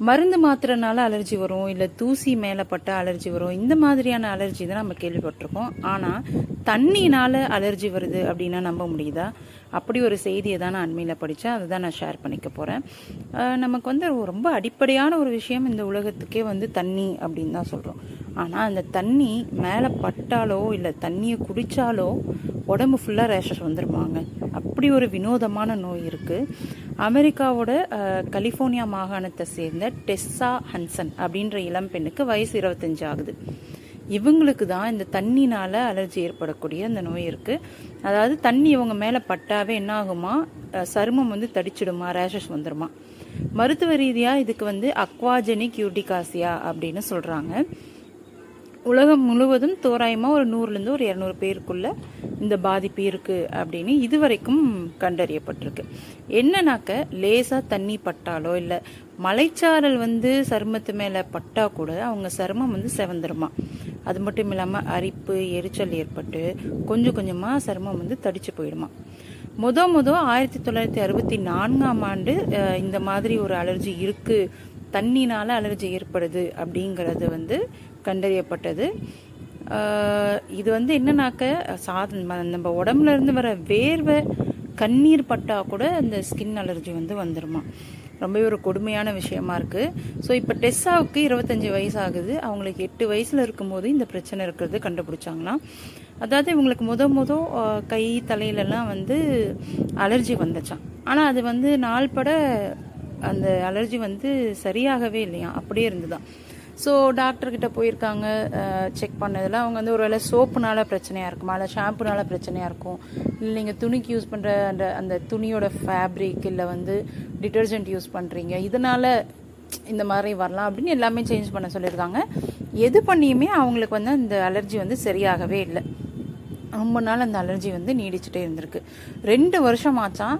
மருந்து மாத்திரனால அலர்ஜி வரும் இல்லை தூசி மேலே பட்ட அலர்ஜி வரும் இந்த மாதிரியான அலர்ஜி தான் நம்ம கேள்விப்பட்டிருக்கோம். ஆனால் தண்ணினால அலர்ஜி வருது அப்படின்னா நம்ப முடியுதா? அப்படி ஒரு செய்தியை தான் நான் அண்மையில் படித்தேன் அதை தான் நான் ஷேர் பண்ணிக்க போகிறேன் நமக்கு வந்து ரொம்ப அடிப்படையான ஒரு விஷயம் இந்த உலகத்துக்கே வந்து தண்ணி அப்படின்னு தான் சொல்கிறோம் ஆனால் அந்த தண்ணி மேலே பட்டாலோ இல்லை தண்ணியை குடித்தாலோ உடம்பு ஃபுல்லாக ரேஷஸ் வந்துருவாங்க அப்படி ஒரு வினோதமான நோய் இருக்குது அமெரிக்காவோட கலிஃபோர்னியா மாகாணத்தை சேர்ந்த டெஸ்ஸா ஹன்சன் அப்படின்ற இளம் பெண்ணுக்கு வயசு இருபத்தஞ்சு ஆகுது. இவங்களுக்கு தான் இந்த தண்ணினால அலர்ஜி ஏற்படக்கூடிய அந்த நோய் இருக்கு. அதாவது தண்ணி இவங்க மேல பட்டாவே என்ன ஆகுமா? சருமம் வந்து தடிச்சிடுமா? ரேஷஸ் வந்துடுமா மருத்துவ ரீதியா இதுக்கு வந்து அக்வாஜெனிக் யூட்டிகாசியா அப்படின்னு சொல்றாங்க. உலகம் முழுவதும் தோராயமாக ஒரு நூறுலேருந்து ஒரு இரநூறு பேருக்குள்ள இந்த பாதிப்பு இருக்கு அப்படின்னு இதுவரைக்கும் கண்டறியப்பட்டிருக்கு. என்னன்னாக்க லேசா தண்ணி பட்டாலோ இல்லை மலைச்சாரல் வந்து சருமத்து மேல பட்டா கூட அவங்க சருமம் வந்து செவந்துருமா. அது மட்டும் இல்லாம அரிப்பு எரிச்சல் ஏற்பட்டு கொஞ்சம் கொஞ்சமா சருமம் வந்து தடிச்சு போயிடுமா. முத முத ஆயிரத்தி தொள்ளாயிரத்தி அறுபத்தி நான்காம் ஆண்டு இந்த மாதிரி ஒரு அலர்ஜி இருக்குது தண்ணினால் அலர்ஜி ஏற்படுது அப்படிங்கிறது வந்து கண்டறியப்பட்டது. இது வந்து என்னன்னாக்க சா நம்ம உடம்புல இருந்து வர வேர்வை கண்ணீர் பட்டால் கூட அந்த ஸ்கின் அலர்ஜி வந்து வந்துருமா. ரொம்பவே ஒரு கொடுமையான விஷயமா இருக்கு. ஸோ இப்போ டெஸ்ஸாவுக்கு இருபத்தஞ்சி வயசு ஆகுது அவங்களுக்கு எட்டு வயசுல இருக்கும்போது இந்த பிரச்சனை இருக்கிறது கண்டுபிடிச்சாங்களாம் அதாவது இவங்களுக்கு முத முத கை தலையிலலாம் வந்து அலர்ஜி வந்துச்சான் ஆனால் அது வந்து நாள்பட அந்த அலர்ஜி வந்து சரியாகவே இல்லையா? அப்படியே இருந்துதான். ஸோ டாக்டர்கிட்ட போயிருக்காங்க செக் பண்ணதில் அவங்க வந்து ஒருவேளை சோப்புனால பிரச்சனையாக இருக்குமா? இல்லை ஷாம்புனால பிரச்சனையாக இருக்கும்? இல்லை நீங்கள் துணிக்கு யூஸ் பண்ணுற அந்த அந்த துணியோட ஃபேப்ரிக் இல்லை வந்து டிட்டர்ஜென்ட் யூஸ் பண்ணுறீங்க இதனால் இந்த மாதிரி வரலாம் அப்படின்னு எல்லாமே சேஞ்ச் பண்ண சொல்லியிருக்காங்க. எது பண்ணியுமே அவங்களுக்கு வந்து அந்த அலர்ஜி வந்து சரியாகவே இல்லை. ரொம்ப நாள் அந்த அலர்ஜி வந்து நீடிச்சுட்டே இருந்திருக்கு. ரெண்டு வருஷம் ஆச்சான்.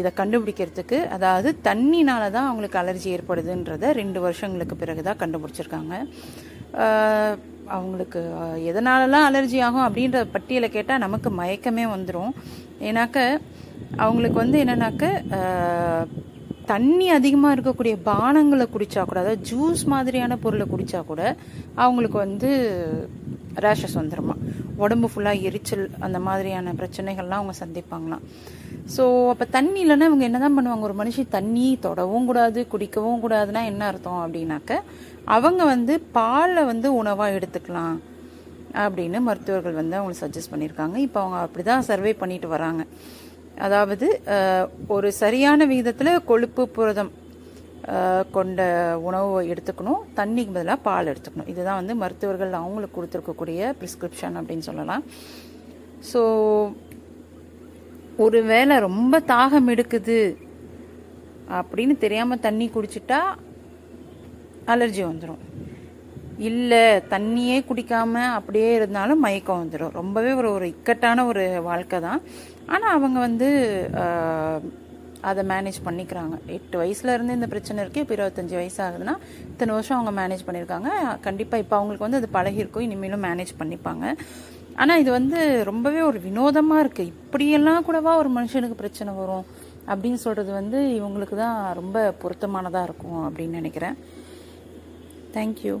இதை கண்டுபிடிக்கிறதுக்கு அதாவது தண்ணினால தான் அவங்களுக்கு அலர்ஜி ஏற்படுதுன்றத ரெண்டு வருஷங்களுக்கு பிறகு தான் கண்டுபிடிச்சிருக்காங்க அவங்களுக்கு எதனாலலாம் அலர்ஜி ஆகும் அப்படின்ற பட்டியலை கேட்டால் நமக்கு மயக்கமே வந்துடும் ஏன்னாக்க அவங்களுக்கு வந்து என்னன்னாக்க தண்ணி அதிகமாக இருக்கக்கூடிய பானங்களை குடித்தா கூட அதாவது ஜூஸ் மாதிரியான பொருளை குடித்தா கூட அவங்களுக்கு வந்து ரேஷஸ் வந்துடுமா உடம்பு ஃபுல்லாக எரிச்சல் அந்த மாதிரியான பிரச்சனைகள்லாம் அவங்க சந்திப்பாங்களாம். ஸோ அப்போ தண்ணி இல்லைன்னா இவங்க என்னதான் பண்ணுவாங்க? ஒரு மனுஷன் தண்ணி தொடவும் கூடாது குடிக்கவும் கூடாதுன்னா என்ன அர்த்தம் அப்படின்னாக்க அவங்க வந்து பாலை வந்து உணவாக எடுத்துக்கலாம் அப்படின்னு மருத்துவர்கள் வந்து அவங்களுக்கு சஜஸ்ட் பண்ணியிருக்காங்க. இப்போ அவங்க அப்படி தான் சர்வே பண்ணிட்டு வராங்க. அதாவது ஒரு சரியான விகிதத்தில் கொழுப்பு புரதம் கொண்ட உணவை எடுத்துக்கணும். தண்ணிக்கு பதிலாக பால் எடுத்துக்கணும். இதுதான் வந்து மருத்துவர்கள் அவங்களுக்கு கொடுத்துருக்கக்கூடிய ப்ரிஸ்கிரிப்ஷன் அப்படின்னு சொல்லலாம். ஸோ ஒரு வேளை ரொம்ப தாகம் எடுக்குது அப்படின்னு தெரியாமல் தண்ணி குடிச்சிட்டா அலர்ஜி வந்துடும் இல்லை தண்ணியே குடிக்காம அப்படியே இருந்தாலும் மயக்கம் வந்துடும் ரொம்பவே ஒரு ஒரு இக்கட்டான ஒரு வாழ்க்கை தான். ஆனால் அவங்க வந்து அதை மேனேஜ் பண்ணிக்கிறாங்க. எட்டு வயசுலேருந்து இந்த பிரச்சனை இருக்குது இப்போ இருபத்தஞ்சி வயசு ஆகுதுன்னா இத்தனை வருஷம் அவங்க மேனேஜ் பண்ணியிருக்காங்க கண்டிப்பாக இப்போ அவங்களுக்கு வந்து அது பழகிருக்கும். இனிமேலும் மேனேஜ் பண்ணிப்பாங்க. ஆனால் இது வந்து ரொம்பவே ஒரு வினோதமாக இருக்குது இப்படியெல்லாம் கூடவா ஒரு மனுஷனுக்கு பிரச்சனை வரும் அப்படின்னு சொல்கிறது வந்து இவங்களுக்கு தான் ரொம்ப பொருத்தமானதாக இருக்கும் அப்படின்னு நினைக்கிறேன். தேங்க்யூ